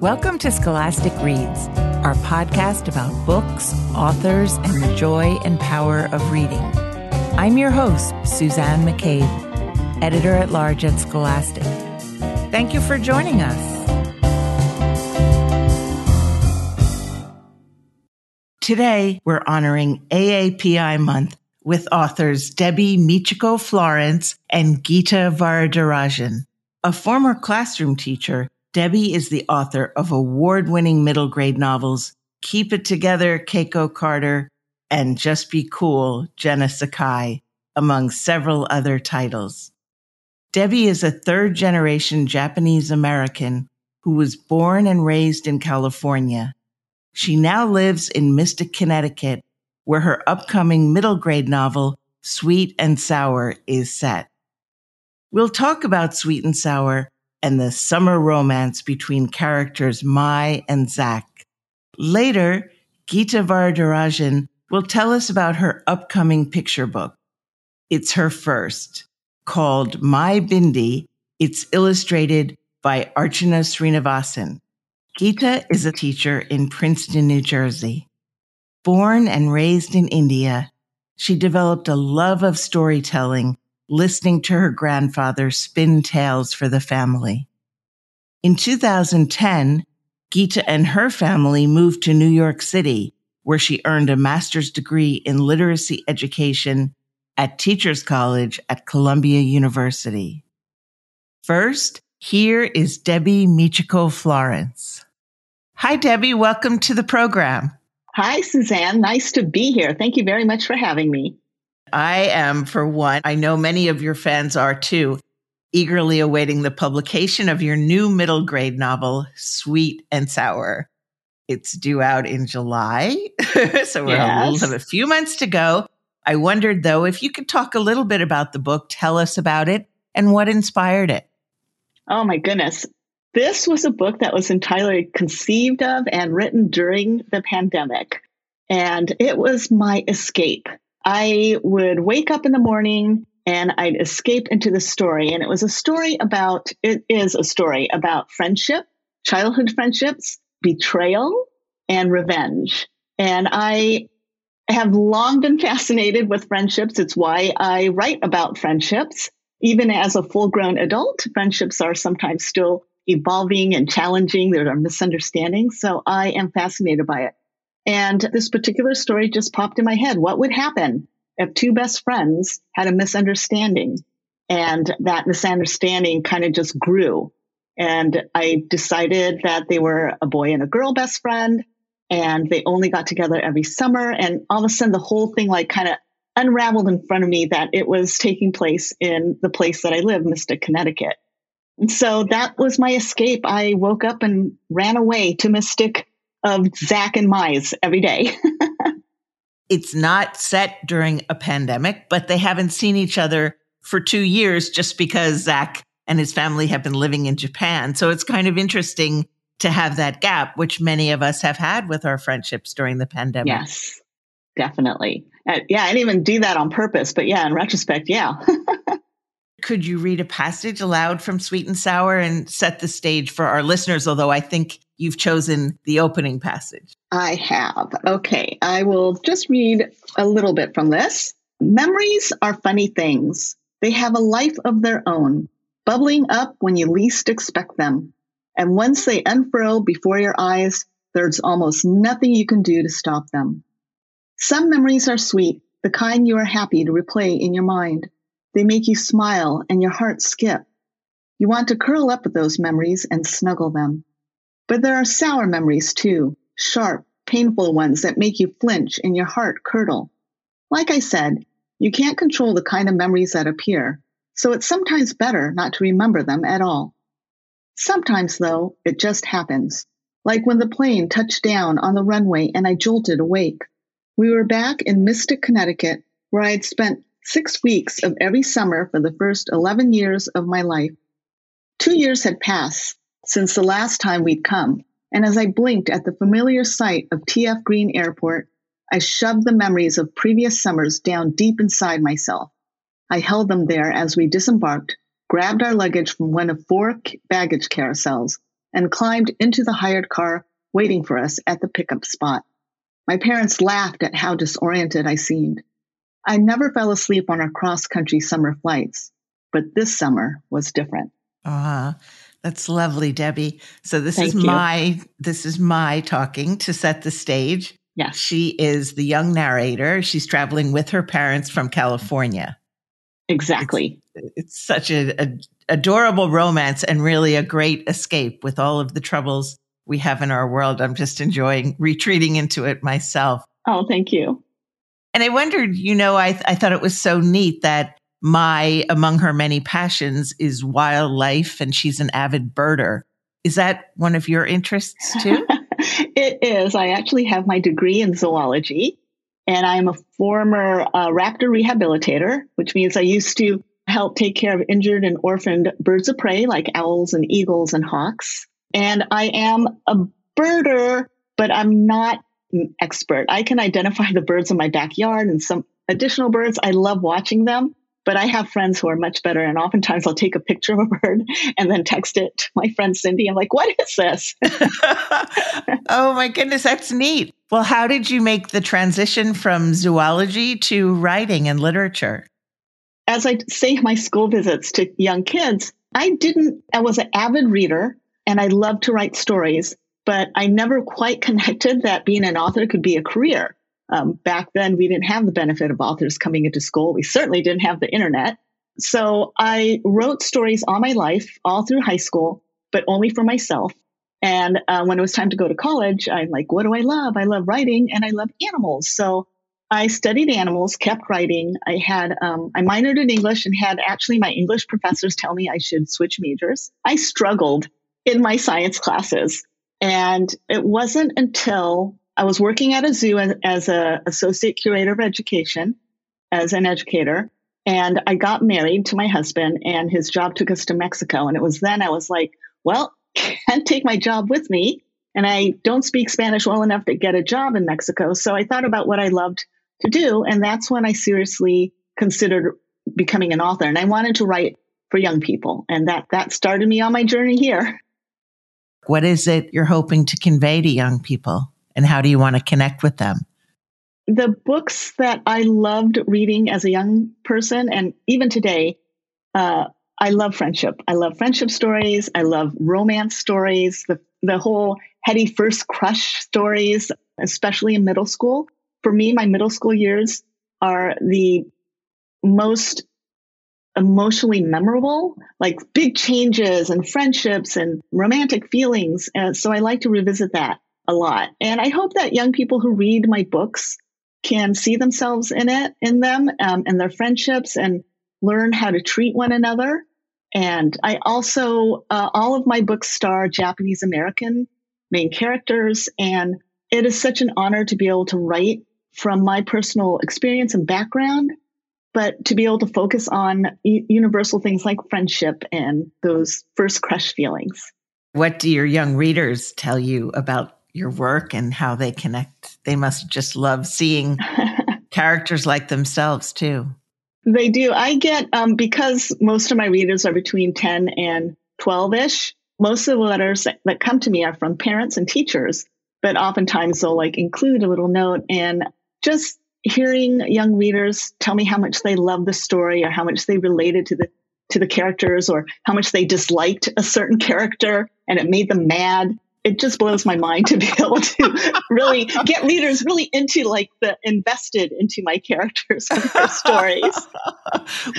Welcome to Scholastic Reads, our podcast about books, authors, and the joy and power of reading. I'm your host, Suzanne McCabe, editor at large at Scholastic. Thank you for joining us. Today, we're honoring AAPI Month with authors Debbie Michiko Florence and Gita Varadarajan. A former classroom teacher, Debbie is the author of award winning middle grade novels Keep It Together, Keiko Carter, and Just Be Cool, Jenna Sakai, among several other titles. Debbie is a third generation Japanese American who was born and raised in California. She now lives in Mystic, Connecticut, where her upcoming middle grade novel, Sweet and Sour, is set. We'll talk about Sweet and Sour and the summer romance between characters Mai and Zach. Later, Gita Varadarajan will tell us about her upcoming picture book. It's her first, called My Bindi. It's illustrated by Archana Srinivasan. Gita is a teacher in Princeton, New Jersey. Born and raised in India, she developed a love of storytelling listening to her grandfather spin tales for the family. In 2010, Gita and her family moved to New York City, where she earned a master's degree in literacy education at Teachers College at Columbia University. First, here is Debbie Michiko Florence. Hi, Debbie. Welcome to the program. Hi, Suzanne. Nice to be here. Thank you very much for having me. I am, for one. I know many of your fans are too, eagerly awaiting the publication of your new middle grade novel, Sweet and Sour. It's due out in July, so we yes. have a few months to go. I wondered, though, if you could talk a little bit about the book, tell us about it, and what inspired it. Oh, my goodness. This was a book that was entirely conceived of and written during the pandemic. And it was my escape I would wake up in the morning and I'd escape into the story. And it was a story about, it is a story about friendship, childhood friendships, betrayal, and revenge. And I have long been fascinated with friendships. It's why I write about friendships. Even as a full grown adult, friendships are sometimes still evolving and challenging. There are misunderstandings. So I am fascinated by it. And this particular story just popped in my head. What would happen if two best friends had a misunderstanding and that misunderstanding kind of just grew? And I decided that they were a boy and a girl best friend and they only got together every summer. And all of a sudden the whole thing like kind of unraveled in front of me that it was taking place in the place that I live, Mystic, Connecticut. And so that was my escape. I woke up and ran away to Mystic of Zach and Mai's every day. it's not set during a pandemic, but they haven't seen each other for two years just because Zach and his family have been living in Japan. So it's kind of interesting to have that gap, which many of us have had with our friendships during the pandemic. Yes, definitely. Uh, yeah, I didn't even do that on purpose, but yeah, in retrospect, yeah. Could you read a passage aloud from Sweet and Sour and set the stage for our listeners? Although I think you've chosen the opening passage. I have. Okay, I will just read a little bit from this. Memories are funny things. They have a life of their own, bubbling up when you least expect them. And once they unfurl before your eyes, there's almost nothing you can do to stop them. Some memories are sweet, the kind you are happy to replay in your mind. They make you smile and your heart skip. You want to curl up with those memories and snuggle them. But there are sour memories too, sharp, painful ones that make you flinch and your heart curdle. Like I said, you can't control the kind of memories that appear, so it's sometimes better not to remember them at all. Sometimes, though, it just happens, like when the plane touched down on the runway and I jolted awake. We were back in Mystic, Connecticut, where I had spent six weeks of every summer for the first 11 years of my life. Two years had passed since the last time we'd come, and as I blinked at the familiar sight of TF Green Airport, I shoved the memories of previous summers down deep inside myself. I held them there as we disembarked, grabbed our luggage from one of four baggage carousels, and climbed into the hired car waiting for us at the pickup spot. My parents laughed at how disoriented I seemed. I never fell asleep on our cross country summer flights, but this summer was different. Ah, uh, that's lovely, Debbie. So this Thank is you. my this is my talking to set the stage. Yes. She is the young narrator. She's traveling with her parents from California. Exactly. It's, it's such a, a adorable romance and really a great escape with all of the troubles we have in our world. I'm just enjoying retreating into it myself. Oh, thank you. And I wondered, you know, I, I thought it was so neat that Mai, among her many passions, is wildlife and she's an avid birder. Is that one of your interests too? it is. I actually have my degree in zoology and I'm a former uh, raptor rehabilitator, which means I used to help take care of injured and orphaned birds of prey like owls and eagles and hawks. And I am a birder, but I'm not expert. I can identify the birds in my backyard and some additional birds. I love watching them, but I have friends who are much better. And oftentimes I'll take a picture of a bird and then text it to my friend Cindy. I'm like, what is this? oh my goodness, that's neat. Well, how did you make the transition from zoology to writing and literature? As I say my school visits to young kids, I didn't, I was an avid reader and I love to write stories, but I never quite connected that being an author could be a career. Um, back then, we didn't have the benefit of authors coming into school. We certainly didn't have the internet. So I wrote stories all my life, all through high school, but only for myself. And uh, when it was time to go to college, I'm like, what do I love? I love writing and I love animals. So I studied animals, kept writing. I had, um, I minored in English and had actually my English professors tell me I should switch majors. I struggled in my science classes. And it wasn't until I was working at a zoo as, an associate curator of education, as an educator, and I got married to my husband, and his job took us to Mexico. And it was then I was like, well, can't take my job with me. And I don't speak Spanish well enough to get a job in Mexico. So I thought about what I loved to do. And that's when I seriously considered becoming an author. And I wanted to write for young people. And that, that started me on my journey here. What is it you're hoping to convey to young people? And how do you want to connect with them? The books that I loved reading as a young person, and even today, uh, I love friendship. I love friendship stories. I love romance stories, the, the whole heady first crush stories, especially in middle school. For me, my middle school years are the most emotionally memorable, like big changes and friendships and romantic feelings. And so I like to revisit that a lot. And I hope that young people who read my books can see themselves in it, in them, um, and their friendships and learn how to treat one another. And I also, uh, all of my books star Japanese American main characters. And it is such an honor to be able to write from my personal experience and background but to be able to focus on universal things like friendship and those first crush feelings. What do your young readers tell you about your work and how they connect? They must just love seeing characters like themselves too. They do. I get, um, because most of my readers are between 10 and 12 ish, most of the letters that, that come to me are from parents and teachers, but oftentimes they'll like include a little note and just hearing young readers tell me how much they love the story or how much they related to the to the characters or how much they disliked a certain character and it made them mad it just blows my mind to be able to really get readers really into like the invested into my characters and their stories.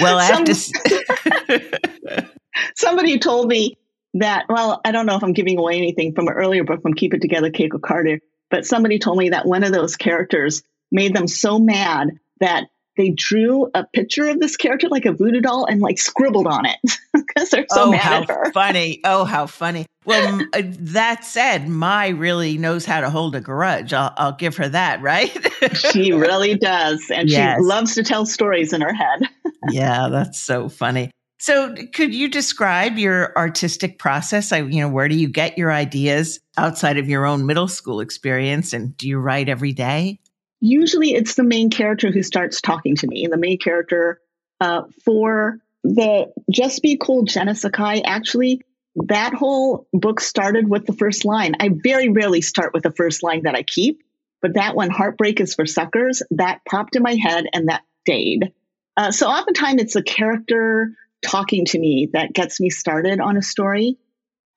Well I have Some, to somebody told me that well i don't know if i'm giving away anything from an earlier book from keep it together keiko carter but somebody told me that one of those characters made them so mad that they drew a picture of this character like a voodoo doll and like scribbled on it because they're so oh, mad how at her. Funny. Oh, how funny. Well, uh, that said, Mai really knows how to hold a grudge. I'll, I'll give her that, right? she really does. And yes. she loves to tell stories in her head. yeah, that's so funny. So, could you describe your artistic process? I, you know, where do you get your ideas outside of your own middle school experience? And do you write every day? Usually it's the main character who starts talking to me. The main character uh, for the Just Be Cool Jenna Sakai, actually, that whole book started with the first line. I very rarely start with the first line that I keep, but that one, Heartbreak is for Suckers, that popped in my head and that stayed. Uh, so oftentimes it's a character talking to me that gets me started on a story.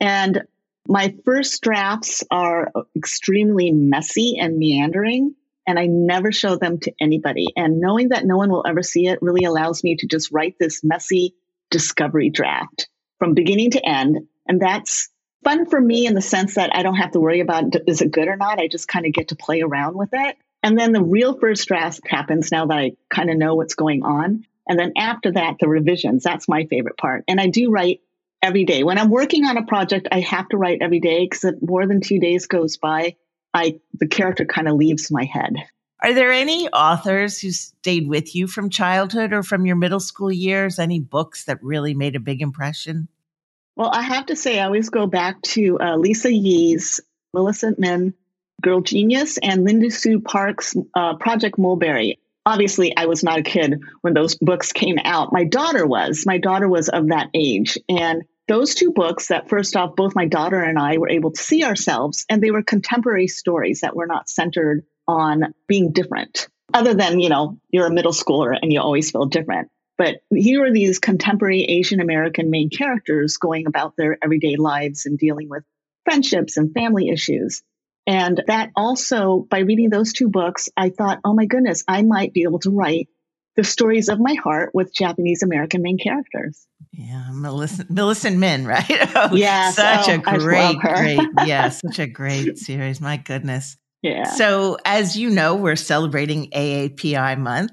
And my first drafts are extremely messy and meandering, and I never show them to anybody. And knowing that no one will ever see it really allows me to just write this messy discovery draft from beginning to end. And that's fun for me in the sense that I don't have to worry about is it good or not. I just kind of get to play around with it. And then the real first draft happens now that I kind of know what's going on. And then after that, the revisions. That's my favorite part. And I do write every day. When I'm working on a project, I have to write every day because more than two days goes by, I the character kind of leaves my head. Are there any authors who stayed with you from childhood or from your middle school years? Any books that really made a big impression? Well, I have to say, I always go back to uh, Lisa Yee's Millicent Min, Girl Genius, and Linda Sue Park's uh, Project Mulberry. Obviously, I was not a kid when those books came out. My daughter was. My daughter was of that age. And those two books that first off both my daughter and i were able to see ourselves and they were contemporary stories that were not centered on being different other than you know you're a middle schooler and you always feel different. But here are these contemporary asian american main characters going about their everyday lives and dealing with friendships and family issues. And that also by reading those two books i thought oh my goodness i might be able to write the stories of my heart with Japanese American main characters. Yeah, Millicent, Millicent Min, right? Oh, yeah, such oh, a great, great, yeah, such a great series. My goodness. Yeah. So, as you know, we're celebrating AAPI month.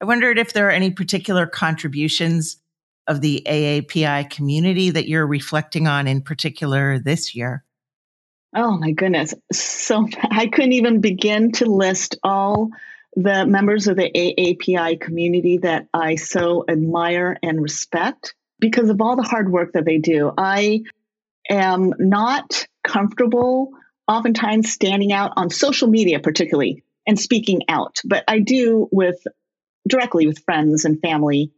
I wondered if there are any particular contributions of the AAPI community that you're reflecting on in particular this year. Oh my goodness. So I couldn't even begin to list all the members of the AAPI community that I so admire and respect because of all the hard work that they do. I am not comfortable oftentimes standing out on social media, particularly and speaking out, but I do with directly with friends and family.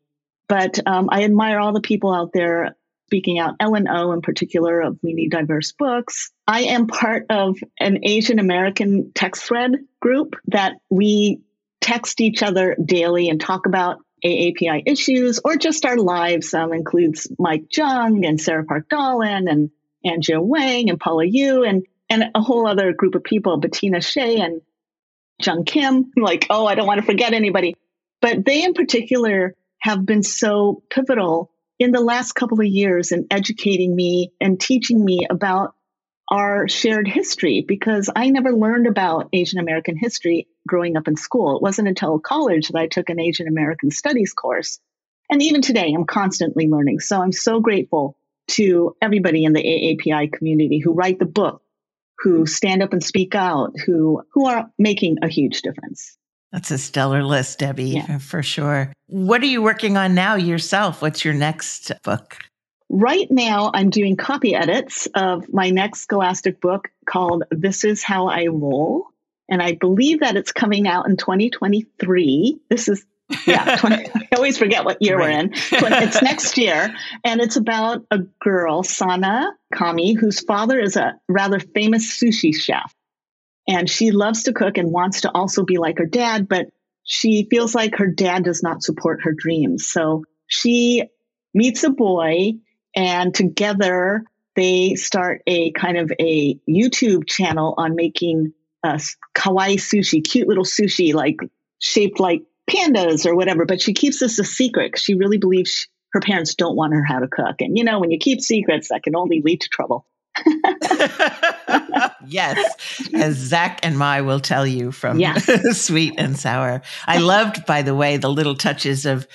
But um, I admire all the people out there speaking out. Ellen O, in particular, of We Need Diverse Books. I am part of an Asian American text thread group that we text each other daily and talk about AAPI issues or just our lives. Um, includes Mike Jung and Sarah Park Dahlen and Andrea Wang and Paula Yoo and, and a whole other group of people, Bettina Shea and Jung Kim. Like, oh, I don't want to forget anybody. But they in particular have been so pivotal in the last couple of years in educating me and teaching me about our shared history because I never learned about Asian American history growing up in school. It wasn't until college that I took an Asian American studies course. And even today, I'm constantly learning. So I'm so grateful to everybody in the AAPI community who write the book, who stand up and speak out, who, who are making a huge difference. That's a stellar list, Debbie, yeah. for sure. What are you working on now yourself? What's your next book? Right now, I'm doing copy edits of my next Scholastic book called This Is How I Roll. And I believe that it's coming out in 2023. This is, yeah, 20, I always forget what year right. we're in. It's next year. And it's about a girl, Sana Kami, whose father is a rather famous sushi chef. And she loves to cook and wants to also be like her dad, but she feels like her dad does not support her dreams. So she meets a boy and together they start a kind of a YouTube channel on making uh, kawaii sushi, cute little sushi, like shaped like pandas or whatever. But she keeps this a secret she really believes she, her parents don't want her how to cook. And you know, when you keep secrets, that can only lead to trouble. yes, as Zach and Mai will tell you from Sweet and Sour. I loved, by the way, the little touches of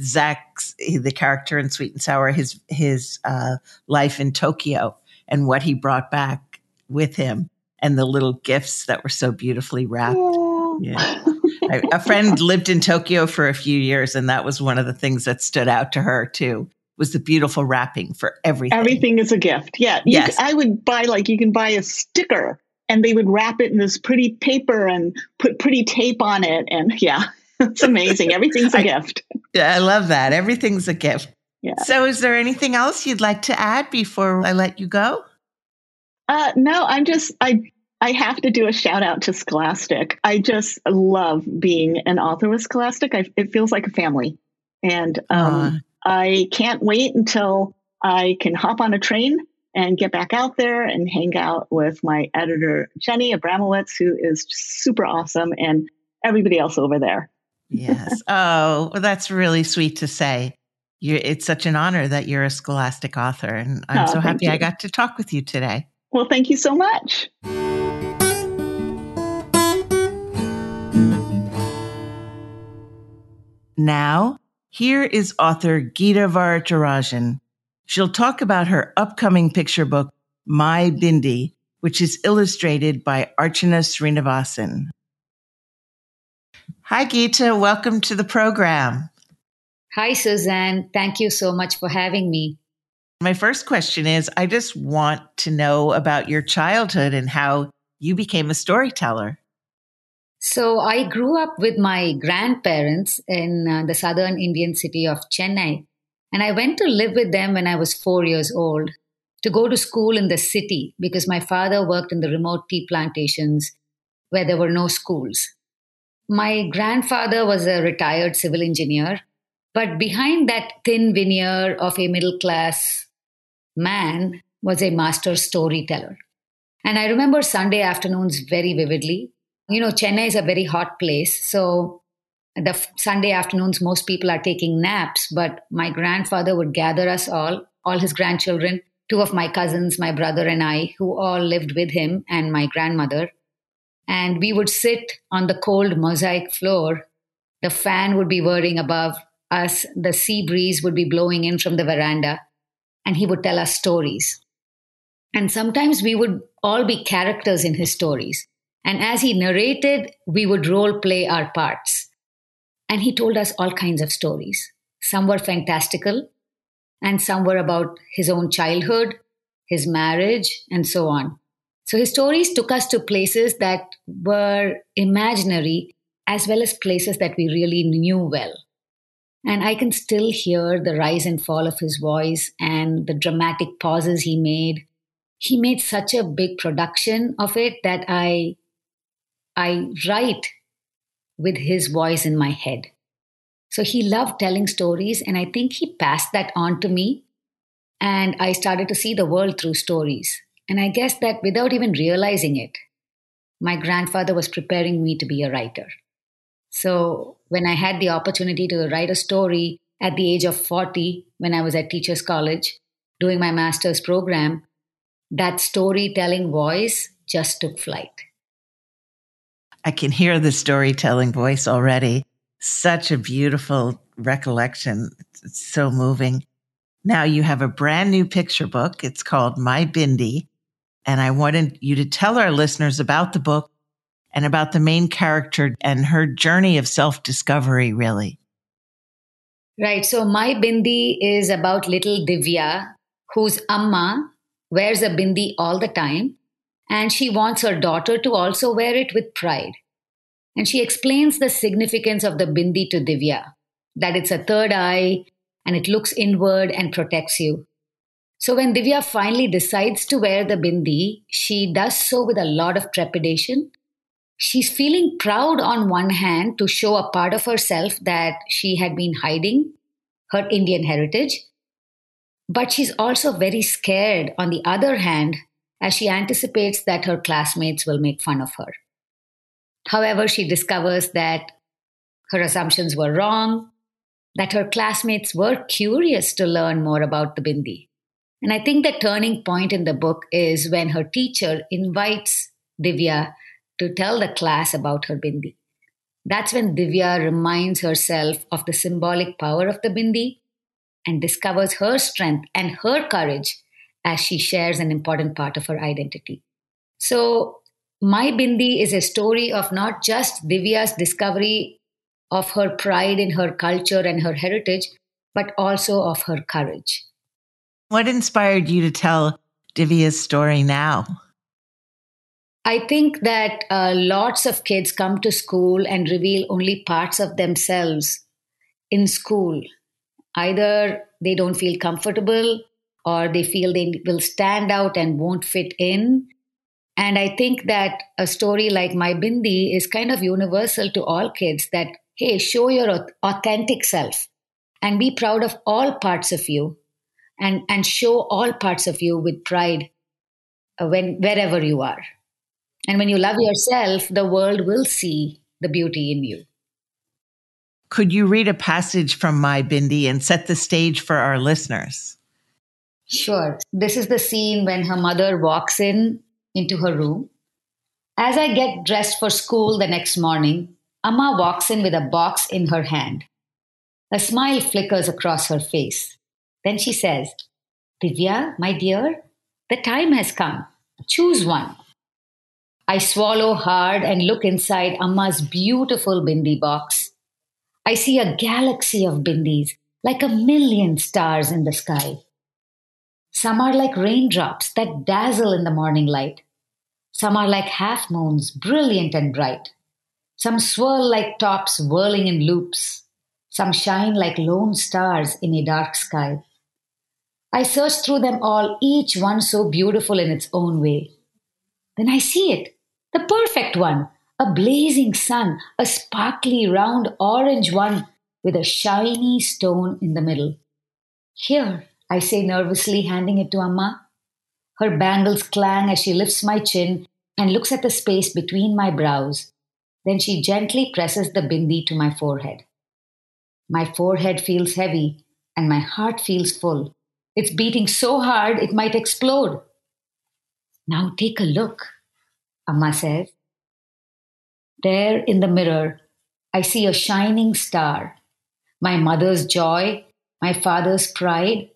Zach's the character in Sweet and Sour, his his uh, life in Tokyo and what he brought back with him, and the little gifts that were so beautifully wrapped. Yeah. I, a friend lived in Tokyo for a few years, and that was one of the things that stood out to her too was the beautiful wrapping for everything. Everything is a gift. Yeah. Yes. I would buy like you can buy a sticker and they would wrap it in this pretty paper and put pretty tape on it. And yeah, it's amazing. Everything's a I, gift. Yeah, I love that. Everything's a gift. Yeah. So, is there anything else you'd like to add before I let you go? Uh, no, I'm just I I have to do a shout out to Scholastic. I just love being an author with Scholastic. I, it feels like a family, and um, I can't wait until I can hop on a train and get back out there and hang out with my editor Jenne Abramowitz, who is super awesome, and everybody else over there. yes. Oh, well, that's really sweet to say. You're, it's such an honor that you're a Scholastic author, and I'm Oh, so happy I got to talk with you today. Well, thank you so much. Now, here is author Gita Varadarajan. She'll talk about her upcoming picture book, My Bindi, which is illustrated by Archana Srinivasan. Hi, Gita. Welcome to the program. Hi, Suzanne. Thank you so much for having me. My first question is I just want to know about your childhood and how you became a storyteller. So, I grew up with my grandparents in uh, the southern Indian city of Chennai, and I went to live with them when I was four years old to go to school in the city because my father worked in the remote tea plantations where there were no schools. My grandfather was a retired civil engineer, but behind that thin veneer of a middle class man was a master storyteller. And I remember Sunday afternoons very vividly. You know, Chennai is a very hot place. So the f- Sunday afternoons, most people are taking naps, but my grandfather would gather us all, all his grandchildren, two of my cousins, my brother, and I, who all lived with him, and my grandmother. And we would sit on the cold mosaic floor. The fan would be whirring above us, the sea breeze would be blowing in from the veranda, and he would tell us stories. And sometimes we would all be characters in his stories. And as he narrated, we would role play our parts. And he told us all kinds of stories. Some were fantastical, and some were about his own childhood, his marriage, and so on. So his stories took us to places that were imaginary as well as places that we really knew well. And I can still hear the rise and fall of his voice and the dramatic pauses he made. He made such a big production of it that I I write with his voice in my head. So he loved telling stories, and I think he passed that on to me. And I started to see the world through stories. And I guess that without even realizing it, my grandfather was preparing me to be a writer. So when I had the opportunity to write a story at the age of 40, when I was at Teachers College doing my master's program, that storytelling voice just took flight. I can hear the storytelling voice already. Such a beautiful recollection. It's so moving. Now you have a brand new picture book. It's called My Bindi. And I wanted you to tell our listeners about the book and about the main character and her journey of self discovery, really. Right. So my bindi is about little Divya, whose amma wears a bindi all the time, and she wants her daughter to also wear it with pride. And she explains the significance of the bindi to Divya, that it's a third eye and it looks inward and protects you. So when Divya finally decides to wear the bindi, she does so with a lot of trepidation. She's feeling proud on one hand to show a part of herself that she had been hiding, her Indian heritage. But she's also very scared on the other hand as she anticipates that her classmates will make fun of her. However, she discovers that her assumptions were wrong, that her classmates were curious to learn more about the bindi. And I think the turning point in the book is when her teacher invites Divya to tell the class about her bindi. That's when Divya reminds herself of the symbolic power of the bindi and discovers her strength and her courage as she shares an important part of her identity. So, My Bindi is a story of not just Divya's discovery of her pride in her culture and her heritage, but also of her courage. What inspired you to tell Divya's story now? I think that uh, lots of kids come to school and reveal only parts of themselves in school. Either they don't feel comfortable or they feel they will stand out and won't fit in. And I think that a story like My Bindi is kind of universal to all kids that, hey, show your authentic self and be proud of all parts of you and, and show all parts of you with pride uh, when, wherever you are. And when you love yourself, the world will see the beauty in you. Could you read a passage from My Bindi and set the stage for our listeners? Sure. This is the scene when her mother walks in into her room. As I get dressed for school the next morning, Amma walks in with a box in her hand. A smile flickers across her face. Then she says, Divya, my dear, the time has come. Choose one. I swallow hard and look inside Amma's beautiful bindi box. I see a galaxy of bindis, like a million stars in the sky. Some are like raindrops that dazzle in the morning light. Some are like half moons, brilliant and bright. Some swirl like tops whirling in loops. Some shine like lone stars in a dark sky. I search through them all, each one so beautiful in its own way. Then I see it, the perfect one, a blazing sun, a sparkly round orange one with a shiny stone in the middle. Here, I say nervously, handing it to Amma. Her bangles clang as she lifts my chin and looks at the space between my brows. Then she gently presses the bindi to my forehead. My forehead feels heavy and my heart feels full. It's beating so hard it might explode. Now take a look, Amma says. There in the mirror, I see a shining star, my mother's joy, my father's pride,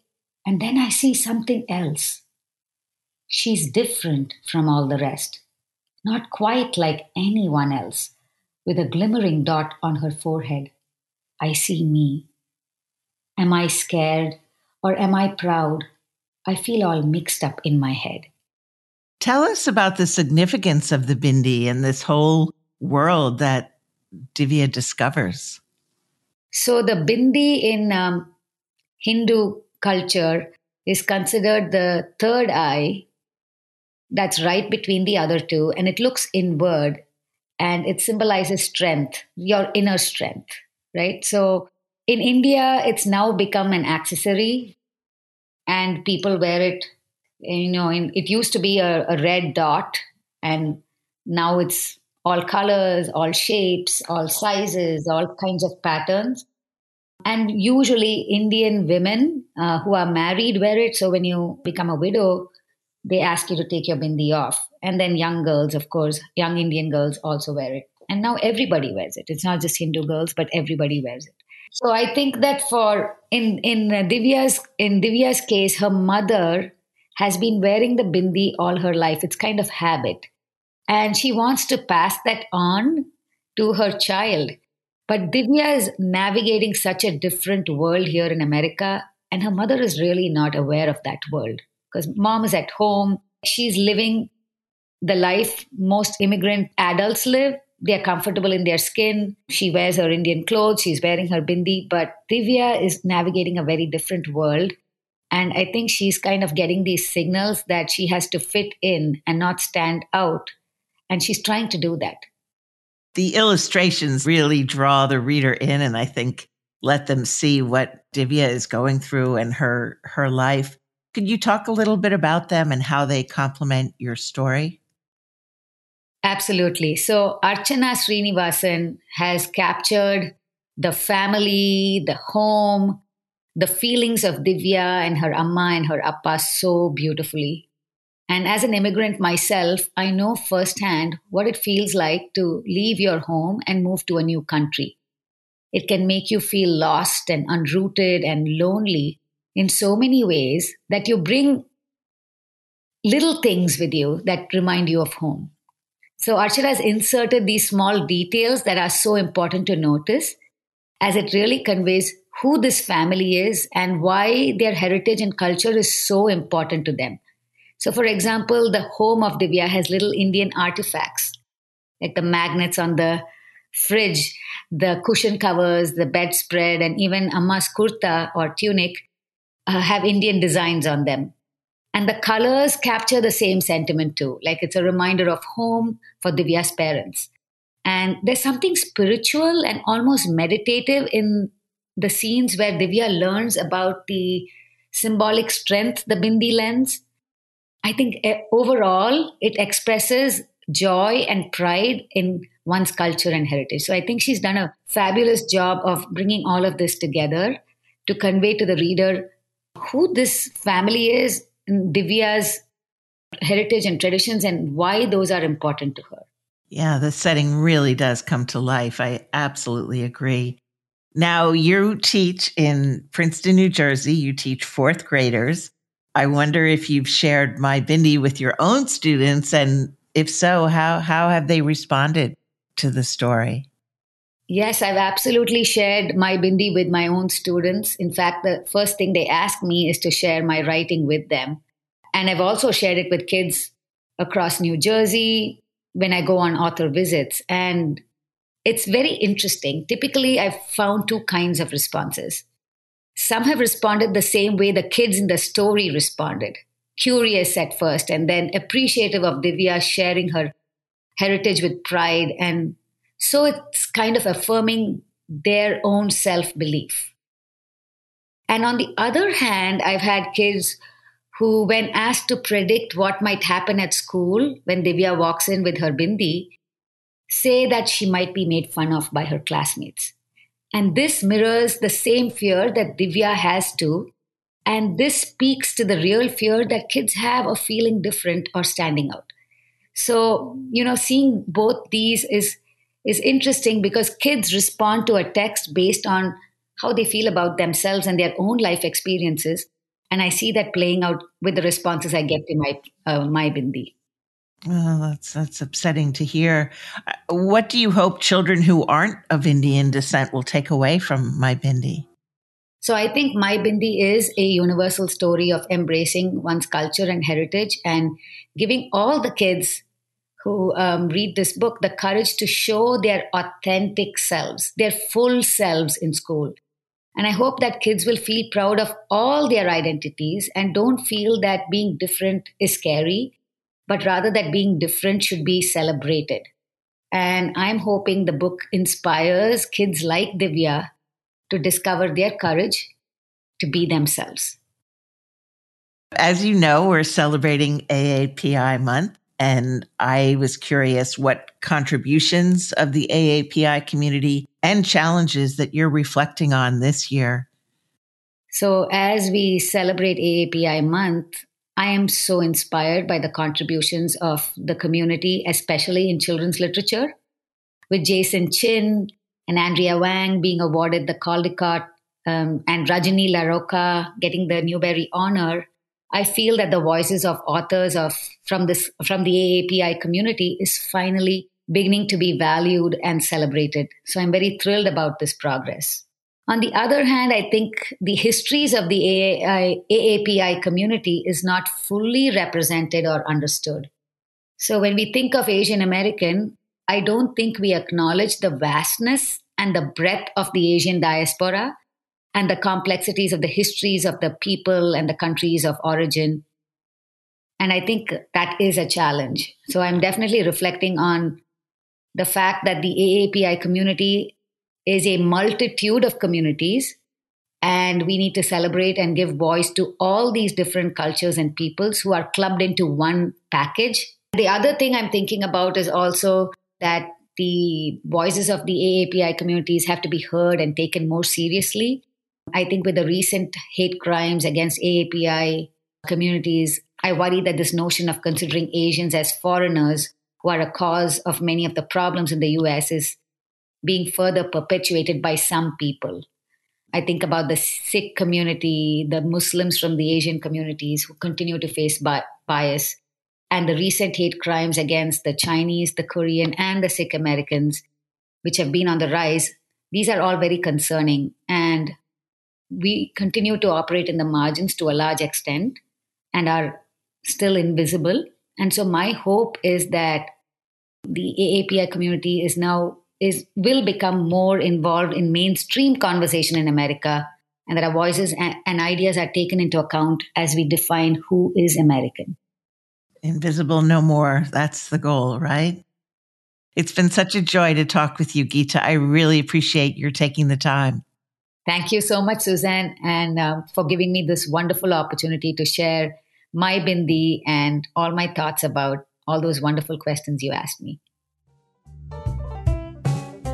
and then I see something else. She's different from all the rest, not quite like anyone else, with a glimmering dot on her forehead. I see me. Am I scared or am I proud? I feel all mixed up in my head. Tell us about the significance of the bindi and this whole world that Divya discovers. So, the bindi in um, Hindu culture is considered the third eye that's right between the other two, and it looks inward and it symbolizes strength, your inner strength, right? So in India, it's now become an accessory and people wear it. You know, in, it used to be a, a red dot, and now it's all colors, all shapes, all sizes, all kinds of patterns. And usually, Indian women uh, who are married wear it. So, when you become a widow, they ask you to take your bindi off. And then, young girls, of course, young Indian girls also wear it. And now everybody wears it. It's not just Hindu girls, but everybody wears it. So I think that for in in Divya's in Divya's case, her mother has been wearing the bindi all her life. It's kind of habit, and she wants to pass that on to her child. But Divya is navigating such a different world here in America, and her mother is really not aware of that world because mom is at home. She's living the life most immigrant adults live. They're comfortable in their skin. She wears her Indian clothes. She's wearing her bindi. But Divya is navigating a very different world. And I think she's kind of getting these signals that she has to fit in and not stand out. And she's trying to do that the illustrations really draw the reader in and I think let them see what Divya is going through and her her life. Could you talk a little bit about them and how they complement your story? Absolutely. So Archana Srinivasan has captured the family, the home, the feelings of Divya and her amma and her appa so beautifully. And as an immigrant myself, I know firsthand what it feels like to leave your home and move to a new country. It can make you feel lost and unrooted and lonely in so many ways that you bring little things with you that remind you of home. So Archana has inserted these small details that are so important to notice as it really conveys who this family is and why their heritage and culture is so important to them. So, for example, the home of Divya has little Indian artifacts, like the magnets on the fridge the cushion covers, the bedspread, and even Amma's kurta or tunic uh, have Indian designs on them. And the colors capture the same sentiment too. Like it's a reminder of home for Divya's parents. And there's something spiritual and almost meditative in the scenes where Divya learns about the symbolic strength the bindi lends. I think eh, overall it expresses joy and pride in one's culture and heritage. So I think she's done a fabulous job of bringing all of this together to convey to the reader who this family is, Divya's heritage and traditions, and why those are important to her. Yeah, the setting really does come to life. I absolutely agree. Now, you teach in Princeton, New Jersey. You teach fourth graders. I wonder if you've shared My Bindi with your own students, and if so, how, how have they responded to the story? Yes, I've absolutely shared my bindi with my own students. In fact, the first thing they ask me is to share my writing with them. And I've also shared it with kids across New Jersey when I go on author visits. And it's very interesting. Typically, I've found two kinds of responses. Some have responded the same way the kids in the story responded curious at first, and then appreciative of Divya sharing her heritage with pride and so it's kind of affirming their own self belief. And on the other hand, I've had kids who, when asked to predict what might happen at school when Divya walks in with her bindi, say that she might be made fun of by her classmates. And this mirrors the same fear that Divya has too. And this speaks to the real fear that kids have of feeling different or standing out. So, you know, seeing both these is is interesting because kids respond to a text based on how they feel about themselves and their own life experiences and i see that playing out with the responses i get to my uh, my bindi that's that's upsetting to hear. Uh, what do you hope children who aren't of Indian descent will take away from My Bindi? So I think My Bindi is a universal story of embracing one's culture and heritage and giving all the kids who um, read this book the courage to show their authentic selves, their full selves in school. And I hope that kids will feel proud of all their identities and don't feel that being different is scary, but rather that being different should be celebrated. And I'm hoping the book inspires kids like Divya to discover their courage to be themselves. As you know, we're celebrating AAPI month. And I was curious what contributions of the AAPI community and challenges that you're reflecting on this year. So, as we celebrate AAPI month, I am so inspired by the contributions of the community, especially in children's literature, with Jason Chin and Andrea Wang being awarded the Caldecott um, and Rajani LaRocca getting the Newbery Honor. I feel that the voices of authors of from this from the AAPI community is finally beginning to be valued and celebrated. So I'm very thrilled about this progress. On the other hand, I think the histories of the AAI, AAPI community is not fully represented or understood. So when we think of Asian American, I don't think we acknowledge the vastness and the breadth of the Asian diaspora and the complexities of the histories of the people and the countries of origin. And I think that is a challenge. So I'm definitely reflecting on the fact that the AAPI community is a multitude of communities, and we need to celebrate and give voice to all these different cultures and peoples who are clubbed into one package. The other thing I'm thinking about is also that the voices of the AAPI communities have to be heard and taken more seriously. I think with the recent hate crimes against AAPI communities, I worry that this notion of considering Asians as foreigners who are a cause of many of the problems in the US is being further perpetuated by some people. I think about the Sikh community, the Muslims from the Asian communities who continue to face bi- bias, and the recent hate crimes against the Chinese, the Korean, and the Sikh Americans, which have been on the rise. These are all very concerning. And we continue to operate in the margins to a large extent and are still invisible. And so, my hope is that the AAPI community is now is will become more involved in mainstream conversation in America and that our voices and, ideas are taken into account as we define who is American. Invisible no more. That's the goal, right? It's been such a joy to talk with you, Gita. I really appreciate your taking the time. Thank you so much, Suzanne, and uh, for giving me this wonderful opportunity to share my bindi and all my thoughts about all those wonderful questions you asked me.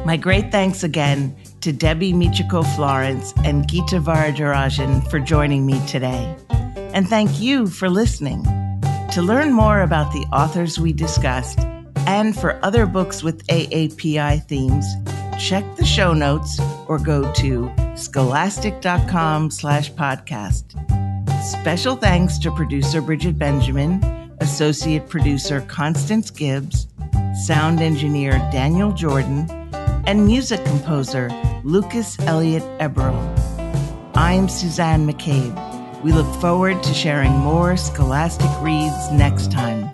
My great thanks again to Debbie Michiko Florence and Gita Varadarajan for joining me today. And thank you for listening. To learn more about the authors we discussed and for other books with AAPI themes, check the show notes or go to scholastic.com slash podcast. Special thanks to producer Bridget Benjamin, associate producer Constance Gibbs, sound engineer Daniel Jordan, and music composer Lucas Elliott Eberl. I'm Suzanne McCabe. We look forward to sharing more Scholastic Reads next time.